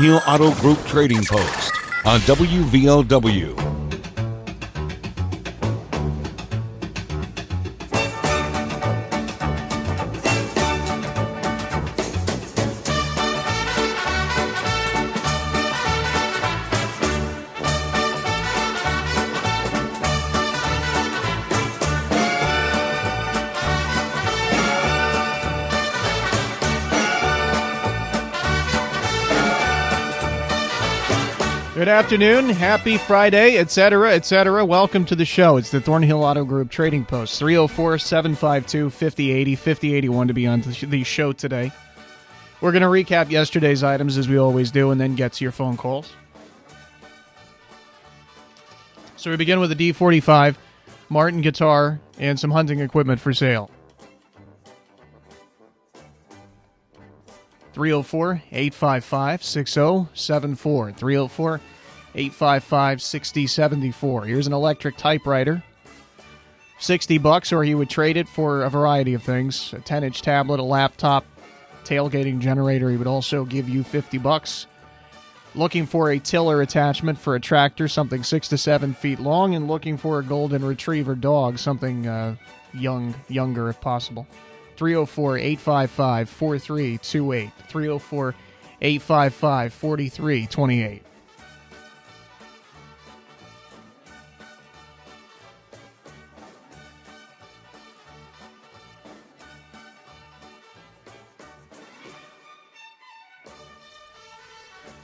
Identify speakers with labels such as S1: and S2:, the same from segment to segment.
S1: Thornhill Auto Group Trading Post on
S2: WVOW. Afternoon, happy Friday, etc., etc. Welcome to the show. It's the Thornhill Auto Group Trading Post, 304 752 5080 5081 to be on the show today. We're going to recap yesterday's items as we always do and then get to your phone calls. So we begin with a D45, Martin guitar, and some hunting equipment for sale. 304 855 6074. 304 855 6074. Here's an electric typewriter. 60 bucks, or he would trade it for a variety of things a 10 inch tablet, a laptop, tailgating generator. He would also give you 50 bucks. Looking for a tiller attachment for a tractor, something six to seven feet long, and looking for a golden retriever dog, something uh, young, younger if possible. 304 855 4328. 304 855 4328.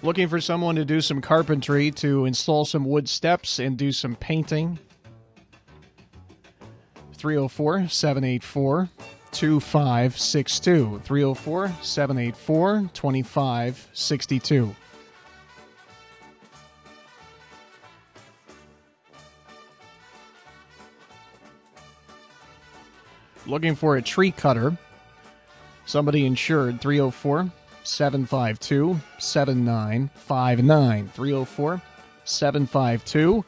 S2: Looking for someone to do some carpentry, to install some wood steps, and do some painting. 304 784 2562. 304 784 2562. Looking for a tree cutter. Somebody insured 304 752 7959. 304 752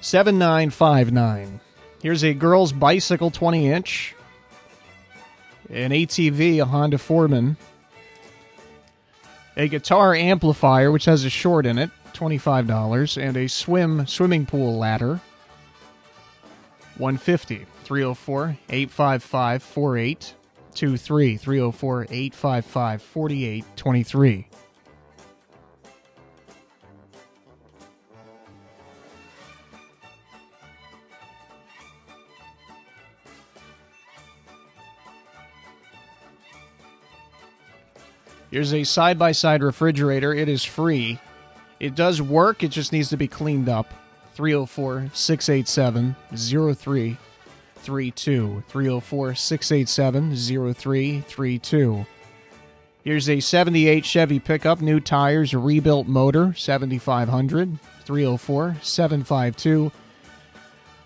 S2: 7959. Here's a girl's bicycle 20 inch, an ATV, a Honda Foreman, a guitar amplifier, which has a short in it, $25, and a swim swimming pool ladder, 150 304 855 4823 304 855 4823 Here's a side by side refrigerator. It is free. It does work, it just needs to be cleaned up. 304 687 0332. 304 687 0332. Here's a 78 Chevy pickup, new tires, rebuilt motor, 7500 304 752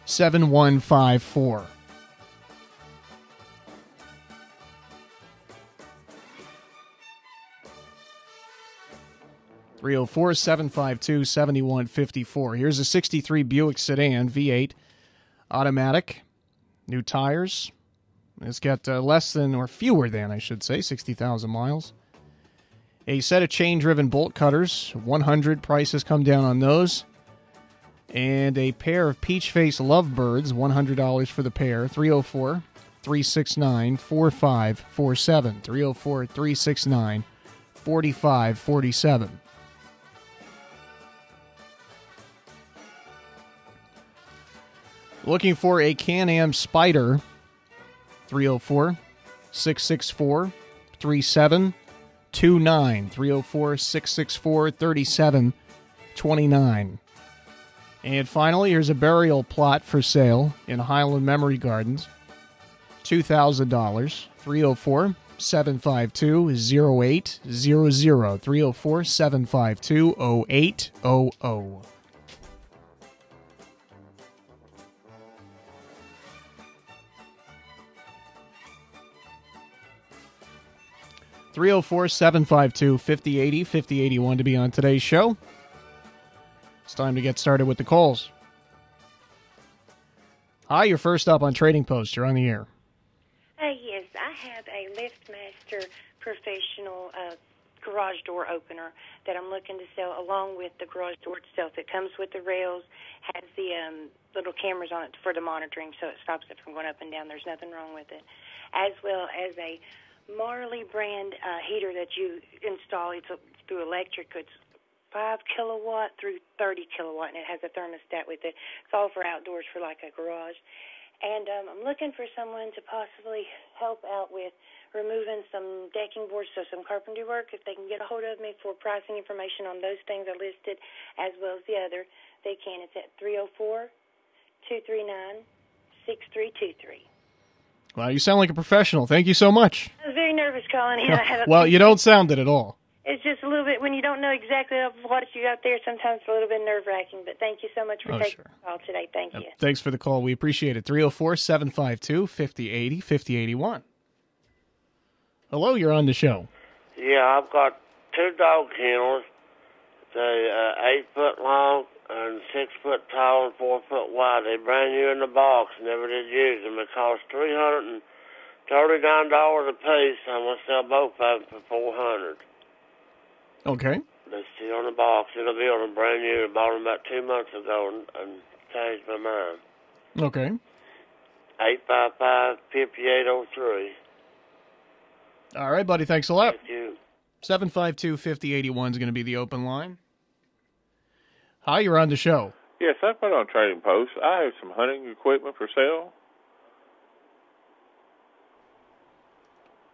S2: 7154. 304 752 7154. Here's a 63 Buick sedan V8 automatic, new tires. It's got uh, less than, or fewer than, I should say, 60,000 miles. A set of chain driven bolt cutters, 100 prices come down on those. And a pair of peach face lovebirds, $100 for the pair, 304 369 4547. 304 369 4547. Looking for a Can Am Spider 304 664 3729. 304 664 3729. And finally, here's a burial plot for sale in Highland Memory Gardens. $2,000. 304 752 0800. 304 752 0800. 304 752 5080 5081 to be on today's show. It's time to get started with the calls. Hi, you're first up on Trading Post. You're on the air.
S3: Uh, yes, I have a LiftMaster professional uh, garage door opener that I'm looking to sell along with the garage door itself. It comes with the rails, has the um, little cameras on it for the monitoring, so it stops it from going up and down. There's nothing wrong with it, as well as a Marley brand uh, heater that you install. It's a, through electric. It's five kilowatt through 30 kilowatt, and it has a thermostat with it. It's all for outdoors for like a garage. And um, I'm looking for someone to possibly help out with removing some decking boards, so some carpentry work. If they can get a hold of me for pricing information on those things are listed, as well as the other, they can. It's at 304 239 6323.
S2: Well, you sound like a professional. Thank you so much.
S3: I was very nervous calling in. I have a-
S2: well, you don't sound it at all.
S3: It's just a little bit when you don't know exactly what you got there. Sometimes it's a little bit nerve wracking. But thank you so much for
S2: Oh,
S3: taking
S2: sure.
S3: the call today. Thank you.
S2: Thanks for the call. We appreciate it. 304 752 5080 5081. Hello, you're on the show.
S4: Yeah, I've got two dog kennels. They uh, eight foot long and six foot tall and four foot wide. They brand new in the box. Never did use them. It cost three hundred and thirty nine dollars a piece. I'm gonna sell both of them for four hundred.
S2: Okay.
S4: They're still in the box. It'll be on them brand new. I bought them about two months ago and, and changed my mind.
S2: Okay.
S4: Eight five five fifty eight oh three.
S2: All right, buddy. Thanks a lot.
S4: Thank you.
S2: 752 5081 is going to be the open line. Hi, you're on the show.
S5: Yes, I put on Trading Post. I have some hunting equipment for sale,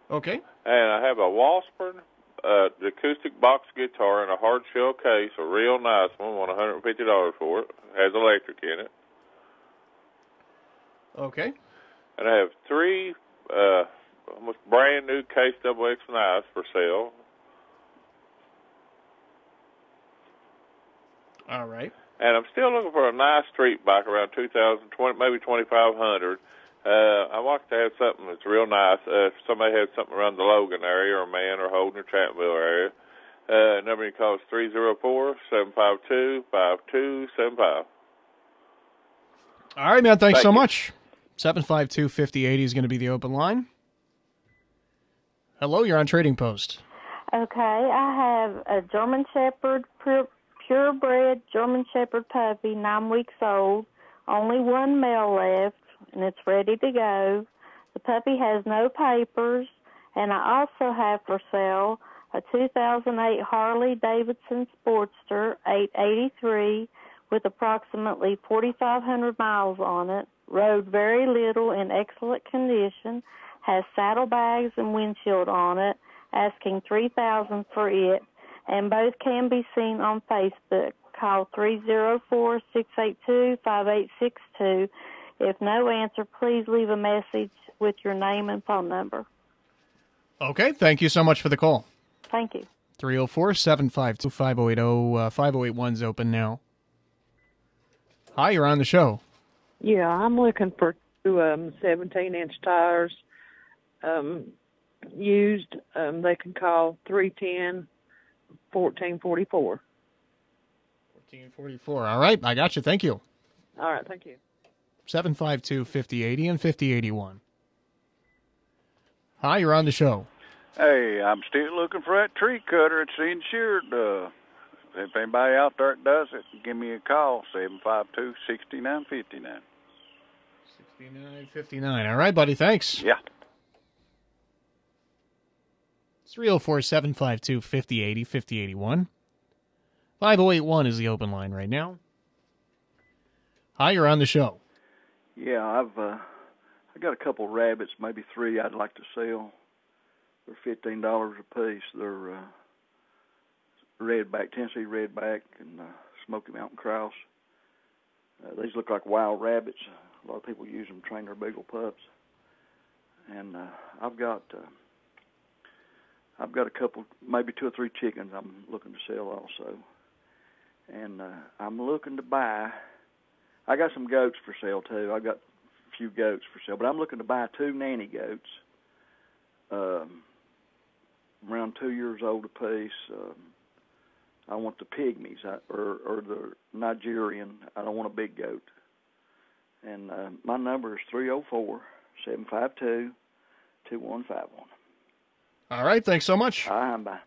S2: Okay.
S5: and I have a Washburn uh, acoustic box guitar in a hard shell case, a real nice one. Want $150 for it. Has electric in it,
S2: Okay.
S5: and I have three uh, almost brand new case double X knives for sale.
S2: All right.
S5: And I'm still looking for a nice street bike around 2020, maybe 2500. Uh, I want to have something that's real nice. Uh, if somebody has something around the Logan area or Man or Holden or Chapmanville area, uh, number you call is 304-752-5275.
S2: All right, man. Thanks
S5: Thank
S2: so
S5: you.
S2: much. 752 5080 is going to be the open line. Hello, you're on Trading Post.
S6: Okay, I have a German Shepherd, pure, purebred German Shepherd puppy, nine weeks old. Only one male left, and it's ready to go. The puppy has no papers, and I also have for sale a 2008 Harley Davidson Sportster 883 with approximately 4,500 miles on it. Rode very little in excellent condition. Has saddlebags and windshield on it. Asking 3000 for it, and both can be seen on Facebook. Call 304-682-5862. If no answer, please leave a message with your name and phone number.
S2: Okay. Thank you so much for the call.
S6: Thank you.
S2: 304 752 5080. 5081 is open now. Hi, you're on the show.
S7: Yeah, I'm looking for two um, 17 inch tires um, used. Um, they can call 310 1444.
S2: 1444. All right. I got you. Thank you.
S7: All right, thank you.
S2: 752 5080 and 5081. Hi, you're on the show.
S8: Hey, I'm still looking for that tree cutter. It's insured. Uh, if anybody out there that does it, give me a call, seven five two sixty nine fifty nine.
S2: 6959. All right, buddy. Thanks.
S8: Yeah.
S2: 304 752 5080 5081. 5081 is the open line right now. Hi, you're on the show.
S8: Yeah, I've uh, I got a couple rabbits, maybe three. I'd like to sell. They're fifteen dollars a piece. They're uh, redback, Tennessee redback, and uh, Smoky Mountain Cross. Uh, these look like wild rabbits. A lot of people use them to train their beagle pups. And uh, I've got uh, I've got a couple, maybe two or three chickens. I'm looking to sell also. And uh, I'm looking to buy. I got some goats for sale too. I got a few goats for sale, but I'm looking to buy two nanny goats. Um, around two years old apiece. Um, I want the pygmies or or the Nigerian. I don't want a big goat. And uh, my number is three zero four seven five two two one five one.
S2: All right. Thanks so much.
S8: I'm by.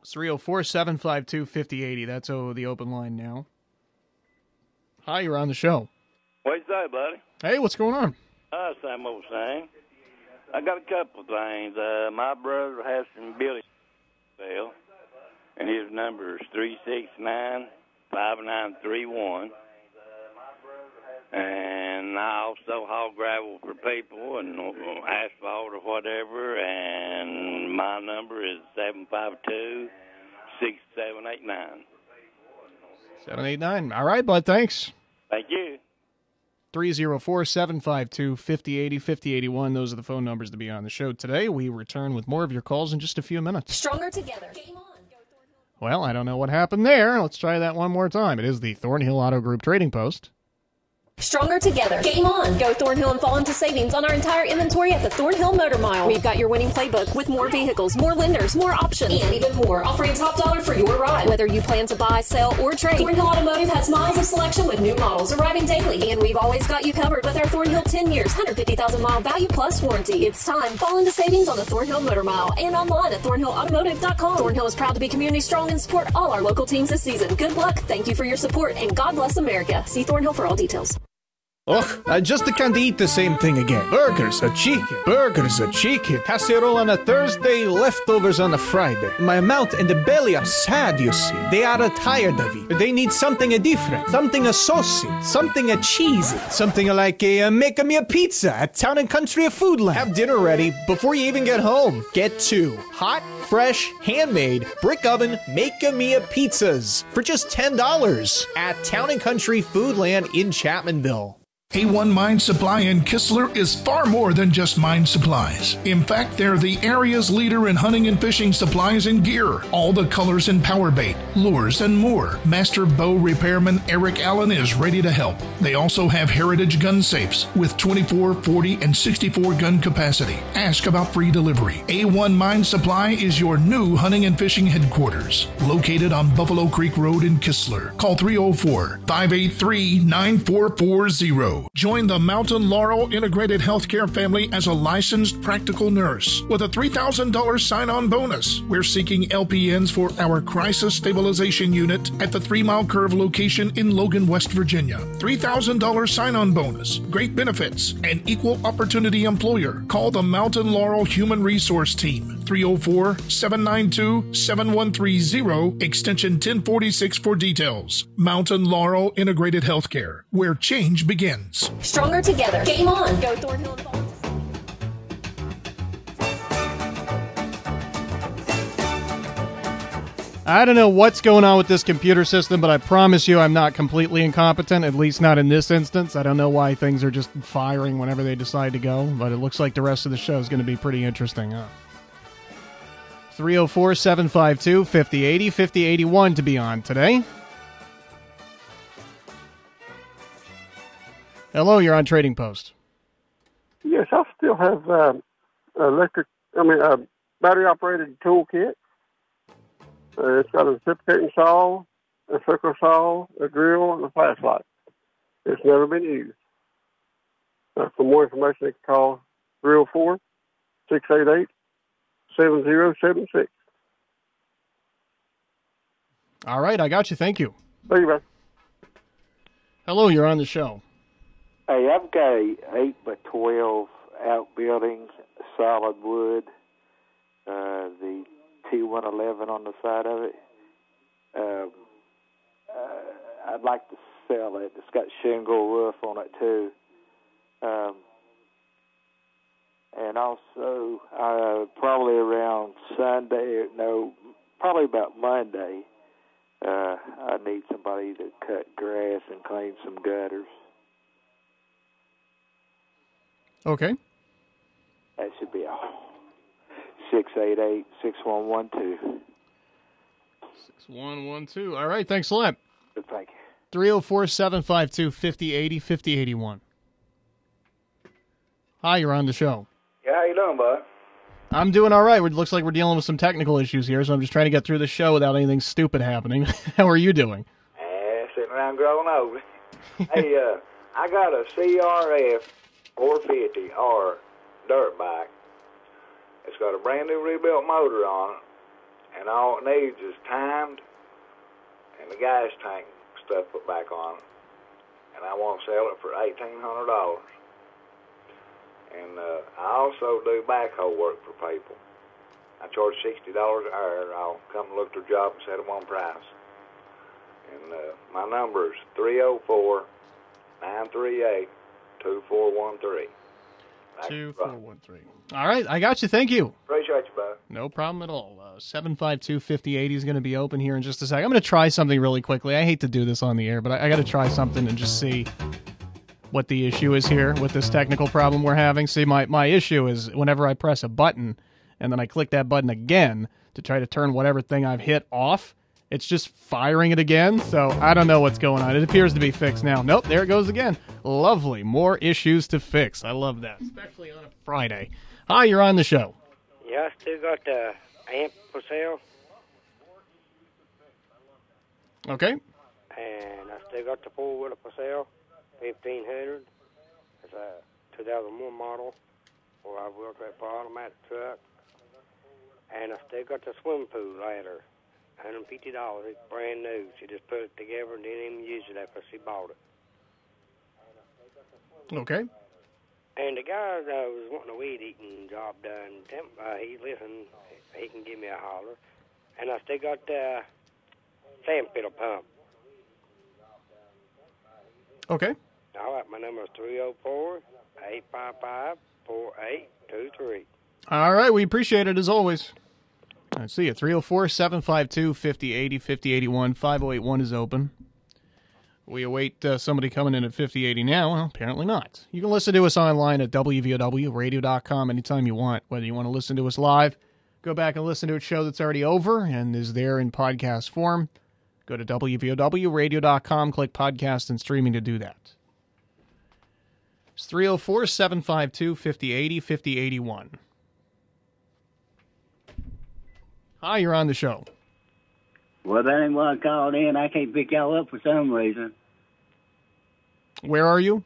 S2: It's 304 752 5080. That's oh, the open line now. Hi, you're on the show.
S9: What's you say, buddy?
S2: Hey, what's going on?
S9: Uh, same old thing. I got a couple of things. Uh, my brother has some building sale, and his number is three six nine five nine three one. And I also haul gravel for people and uh, asphalt or whatever. And my number is seven five two six seven eight nine.
S2: 789. All right, bud. Thanks.
S9: Thank you.
S2: 304 752 5080 5081. Those are the phone numbers to be on the show today. We return with more of your calls in just a few minutes.
S10: Stronger together. Game on.
S2: Well, I don't know what happened there. Let's try that one more time. It is the Thornhill Auto Group Trading Post.
S10: Stronger together. Game on. Go Thornhill and fall into savings on our entire inventory at the Thornhill Motor Mile. We've got your winning playbook with more vehicles, more lenders, more options, and even more, offering top dollar for your ride. Whether you plan to buy, sell, or trade, Thornhill Automotive has miles of selection with new models arriving daily. And we've always got you covered with our Thornhill 10 years, 150,000 mile value plus warranty. It's time. Fall into savings on the Thornhill Motor Mile and online at thornhillautomotive.com. Thornhill is proud to be community strong and support all our local teams this season. Good luck. Thank you for your support and God bless America. See Thornhill for all details.
S11: Ugh, I just can't eat the same thing again. Burgers are chicken. Burgers are chicken. Casserole on a Thursday, leftovers on a Friday. My mouth and the belly are sad, you see. They are tired of it. They need something different. Something a saucy. Something a cheesy. Something like a uh, make a me a pizza at Town and Country of Foodland. Have dinner ready before you even get home. Get two hot, fresh, handmade, brick oven, make a me a pizzas for just $10 at Town and Country Foodland in Chapmanville.
S12: A1 Mine Supply in Kistler is far more than just mine supplies. In fact, they're the area's leader in hunting and fishing supplies and gear. All the colors in power bait, lures, and more. Master bow repairman Eric Allen is ready to help. They also have heritage gun safes with 24, 40, and 64 gun capacity. Ask about free delivery. A1 Mine Supply is your new hunting and fishing headquarters. Located on Buffalo Creek Road in Kistler. Call 304 583 9440. Join the Mountain Laurel Integrated Healthcare family as a licensed practical nurse with a $3,000 sign on bonus. We're seeking LPNs for our crisis stabilization unit at the Three Mile Curve location in Logan, West Virginia. $3,000 sign on bonus, great benefits, and equal opportunity employer. Call the Mountain Laurel Human Resource Team 304 792 7130, extension 1046 for details. Mountain Laurel Integrated Healthcare, where change begins.
S10: Stronger together. Game on. Go Thornhill and fall.
S2: I don't know what's going on with this computer system, but I promise you I'm not completely incompetent, at least not in this instance. I don't know why things are just firing whenever they decide to go, but it looks like the rest of the show is going to be pretty interesting. Huh? 304 752 5080 5081 to be on today. Hello, you're on Trading Post.
S13: Yes, I still have uh, electric. I mean, uh, battery operated toolkit. Uh, it's got a reciprocating saw, a circle saw, a drill, and a flashlight. It's never been used. Uh, for more information, you can call 304 688 7076.
S2: All right, I got you. Thank you.
S13: Thank you, man.
S2: Hello, you're on the show.
S14: Hey, I've got a eight by twelve outbuilding, solid wood. Uh, the T one eleven on the side of it. Um, uh, I'd like to sell it. It's got shingle roof on it too. Um, and also, uh, probably around Sunday, no, probably about Monday, uh, I need somebody to cut grass and clean some gutters.
S2: Okay.
S14: That should be all. Six eight eight six one one two.
S2: 6112. All right, thanks a lot.
S14: Thank you.
S2: 304 752 5080 5081. Hi, you're on the show.
S15: Yeah, how you doing, bud?
S2: I'm doing all right. It looks like we're dealing with some technical issues here, so I'm just trying to get through the show without anything stupid happening. How are you doing?
S15: Eh, sitting around growing old. hey, uh, I got a CRF 450R dirt bike. It's got a brand new rebuilt motor on it, and all it needs is timed and the gas tank stuff put back on. And I want to sell it for eighteen hundred dollars. And uh, I also do backhoe work for people. I charge sixty dollars an hour. I'll come look their job and set them on price. And uh, my number is three zero four nine three eight two four one three.
S2: Two four one three. All right, I got you. Thank you.
S15: Appreciate you, bud.
S2: No problem at all. Uh, 752-5080 is going to be open here in just a second. I'm going to try something really quickly. I hate to do this on the air, but I, I got to try something and just see what the issue is here with this technical problem we're having. See, my, my issue is whenever I press a button and then I click that button again to try to turn whatever thing I've hit off, it's just firing it again. So I don't know what's going on. It appears to be fixed now. Nope, there it goes again. Lovely. More issues to fix. I love that, especially on a Friday. Hi, you're on the show.
S16: Yeah, I still got the amp for sale,
S2: Okay.
S16: and I still got the four wheeler for sale, fifteen hundred. It's a two thousand one model, four five wheel trap automatic truck, and I still got the swim pool ladder, hundred fifty dollars. It's brand new. She just put it together and didn't even use it after she bought it.
S2: Okay.
S16: And the guy that was wanting a weed eating job done, temp- uh, he listen, he can give me a holler. And I still got the sand filter pump.
S2: Okay.
S16: All right, my number is 304 855 4823.
S2: All right, we appreciate it as always. I see you. 304 752 5080 5081 5081 is open. We await uh, somebody coming in at 5080 now. Well, apparently not. You can listen to us online at WVOWradio.com anytime you want, whether you want to listen to us live, go back and listen to a show that's already over and is there in podcast form. Go to WVOWradio.com, click podcast and streaming to do that. It's 304 752 5080 5081. Hi, you're on the show.
S17: Well, that ain't I called in. I can't pick y'all up for some reason.
S2: Where are you?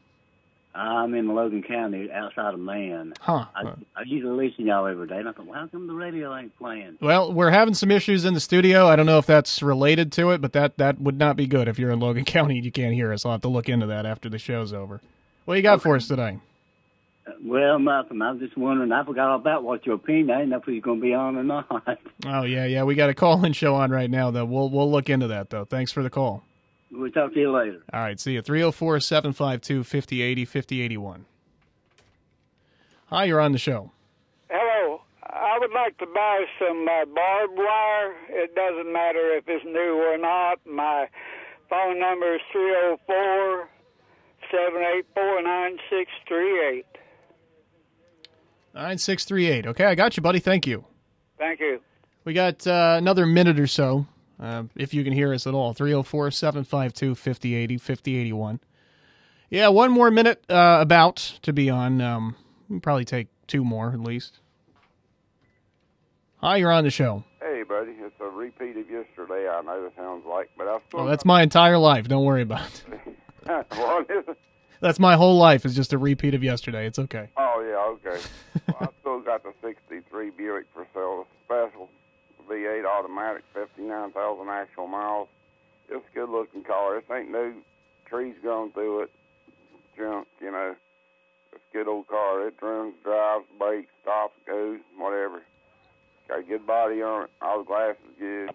S17: I'm in Logan County, outside of Man.
S2: Huh.
S17: I, I usually listen to y'all every day, and I thought, well, how come the radio ain't playing?
S2: Well, we're having some issues in the studio. I don't know if that's related to it, but that, that would not be good if you're in Logan County and you can't hear us. I'll have to look into that after the show's over. What you got for us today?
S17: Well, nothing. I was just wondering. I forgot all about what your opinion. I didn't know if he was going to be on or not.
S2: Oh yeah, yeah. We got a call-in show on right now, though. We'll we'll look into that though. Thanks for the call.
S17: We'll talk to you later.
S2: All right, see you. 304 752 5080 5081. Hi, you're on the show.
S18: Hello. I would like to buy some uh, barbed wire. It doesn't matter if it's new or not. My phone number is 304 784 9638.
S2: 9638. Okay, I got you, buddy. Thank you.
S18: Thank you.
S2: We got uh, another minute or so, uh, if you can hear us at all. 304 752 5080 5081. Yeah, one more minute uh, about to be on. Um, we'll probably take two more at least. Hi, you're on the show.
S19: Hey, buddy, it's a repeat of yesterday. I know it sounds like, but I still.
S2: Oh, that's my entire life. Don't worry about it.
S19: it?
S2: That's my whole life is just a repeat of yesterday. It's okay.
S19: Oh yeah, okay. well, I still got the '63 Buick for sale, special V8 automatic, 59,000 actual miles. It's a good-looking car. This ain't no trees growing through it, junk. You know, it's a good old car. It runs, drives, brakes, stops, goes, whatever. Got a good body on it. All the glass is good.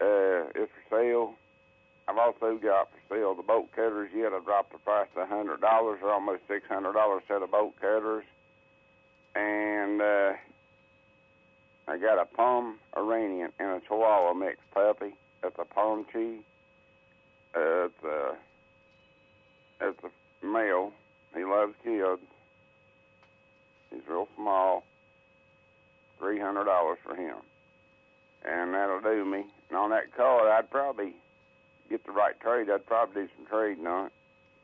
S19: Uh, it's for sale. I've also got for the bolt cutters yet. I dropped the price to hundred dollars or almost six hundred dollars set of bolt cutters. And uh I got a Palm Iranian and a Chihuahua mixed puppy. It's a Pom Chi. Uh, it's a it's a male. He loves kids. He's real small. Three hundred dollars for him. And that'll do me. And on that car I'd probably get the right trade, I'd probably do some trading on it.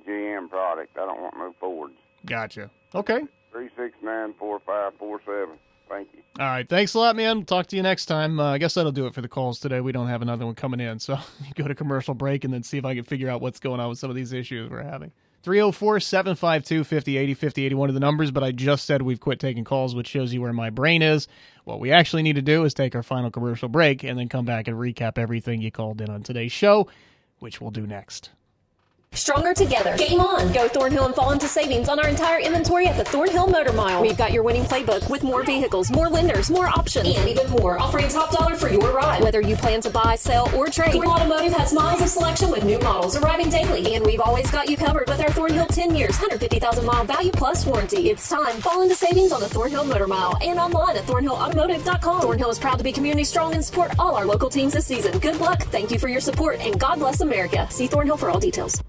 S19: GM product. I don't want no Fords.
S2: Gotcha. Okay.
S19: Three six nine four five four seven. Thank you.
S2: All right. Thanks a lot, man. Talk to you next time. Uh, I guess that'll do it for the calls today. We don't have another one coming in, so go to commercial break and then see if I can figure out what's going on with some of these issues we're having. 304 752 5080 5080, one of the numbers, but I just said we've quit taking calls, which shows you where my brain is. What we actually need to do is take our final commercial break and then come back and recap everything you called in on today's show, which we'll do next.
S10: Stronger together. Game on. Go Thornhill and fall into savings on our entire inventory at the Thornhill Motor Mile. We've got your winning playbook with more vehicles, more lenders, more options, and even more. Offering top dollar for your ride. Whether you plan to buy, sell, or trade, Thorn Automotive has miles of selection with new models arriving daily. And we've always got you covered with our Thornhill 10 years, 150,000 mile value plus warranty. It's time. Fall into savings on the Thornhill Motor Mile and online at thornhillautomotive.com. Thornhill is proud to be community strong and support all our local teams this season. Good luck. Thank you for your support and God bless America. See Thornhill for all details.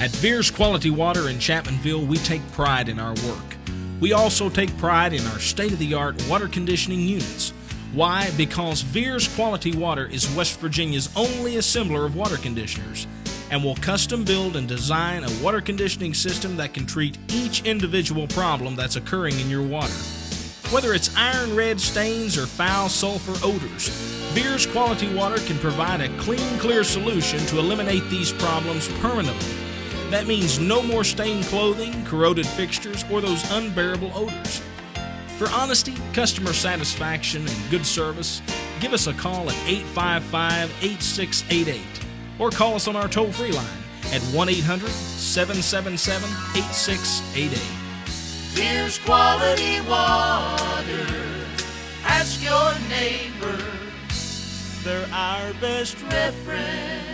S20: At Veers Quality Water in Chapmanville, we take pride in our work. We also take pride in our state of the art water conditioning units. Why? Because Veers Quality Water is West Virginia's only assembler of water conditioners and will custom build and design a water conditioning system that can treat each individual problem that's occurring in your water. Whether it's iron red stains or foul sulfur odors, Veers Quality Water can provide a clean, clear solution to eliminate these problems permanently. That means no more stained clothing, corroded fixtures, or those unbearable odors. For honesty, customer satisfaction, and good service, give us a call at 855 8688 or call us on our toll free line at 1 800 777 8688.
S21: Here's quality water. Ask your neighbor. They're our best reference.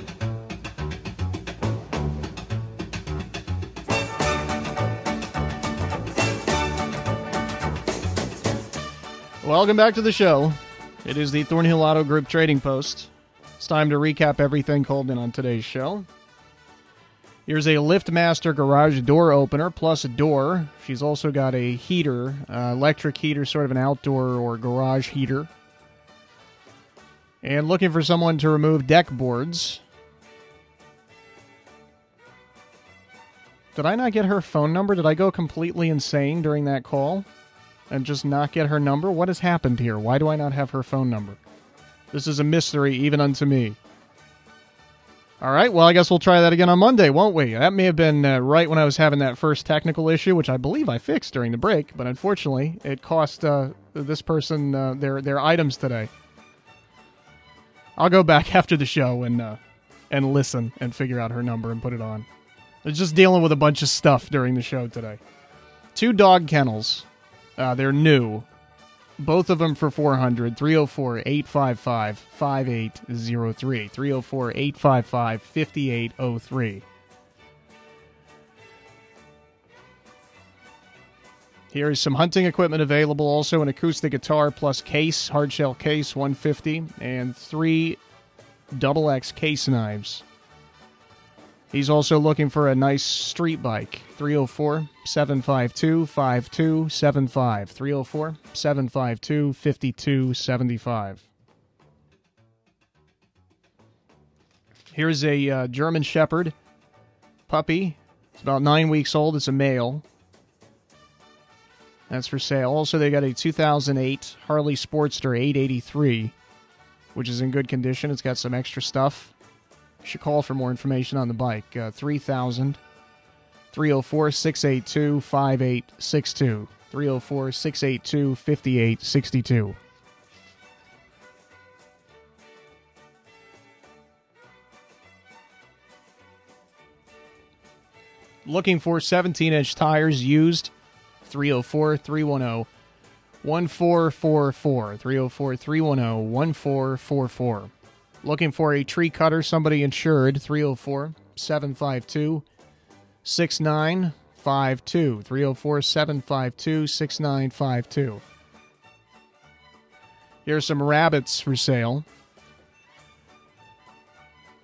S2: Welcome back to the show. It is the Thornhill Auto Group Trading Post. It's time to recap everything called in on today's show. Here's a LiftMaster garage door opener plus a door. She's also got a heater, uh, electric heater, sort of an outdoor or garage heater. And looking for someone to remove deck boards. Did I not get her phone number? Did I go completely insane during that call? And just not get her number? What has happened here? Why do I not have her phone number? This is a mystery even unto me. All right, well, I guess we'll try that again on Monday, won't we? That may have been uh, right when I was having that first technical issue, which I believe I fixed during the break, but unfortunately, it cost uh, this person uh, their their items today. I'll go back after the show and uh, and listen and figure out her number and put it on. I was just dealing with a bunch of stuff during the show today. Two dog kennels uh, they're new. Both of them for 400 304 855 5803. 304 855 5803. Here is some hunting equipment available. Also, an acoustic guitar plus case, hardshell case, 150, and three double X case knives. He's also looking for a nice street bike. 304 752 5275. 304 752 5275. Here's a uh, German Shepherd puppy. It's about nine weeks old. It's a male. That's for sale. Also, they got a 2008 Harley Sportster 883, which is in good condition. It's got some extra stuff. You should call for more information on the bike. Uh, 3000 304 682 5862. 304 682 5862. Looking for 17 inch tires used. 304 310 1444. 304 310 1444. Looking for a tree cutter, somebody insured, 304 752 6952. 304 752 6952. Here's some rabbits for sale.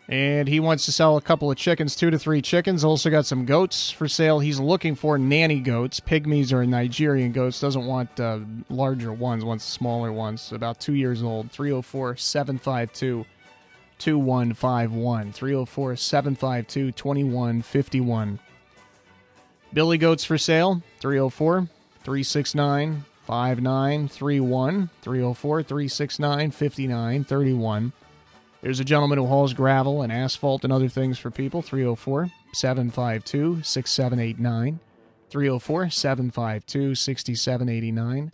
S2: And he wants to sell a couple of chickens, two to three chickens. Also got some goats for sale. He's looking for nanny goats. Pygmies are Nigerian goats. Doesn't want uh, larger ones, wants smaller ones. About two years old. 304 752 2151. 304 752 2151. Billy Goats for sale. 304 369 5931. 304 369 5931. There's a gentleman who hauls gravel and asphalt and other things for people. 304 752 6789. 304 752 6789.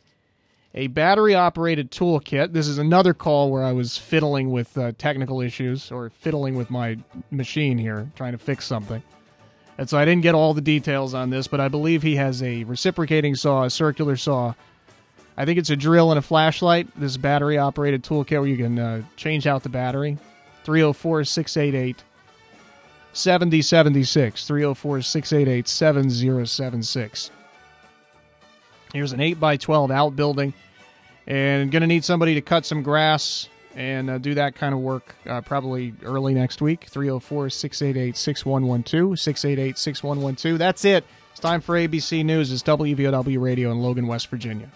S2: A battery operated toolkit. This is another call where I was fiddling with uh, technical issues or fiddling with my machine here, trying to fix something. And so I didn't get all the details on this, but I believe he has a reciprocating saw, a circular saw. I think it's a drill and a flashlight. This battery operated toolkit where you can uh, change out the battery. 304 688 7076. 304 688 7076. Here's an 8x12 outbuilding. And going to need somebody to cut some grass and uh, do that kind of work uh, probably early next week. 304 688 6112. 688 6112. That's it. It's time for ABC News. It's WVOW Radio in Logan, West Virginia.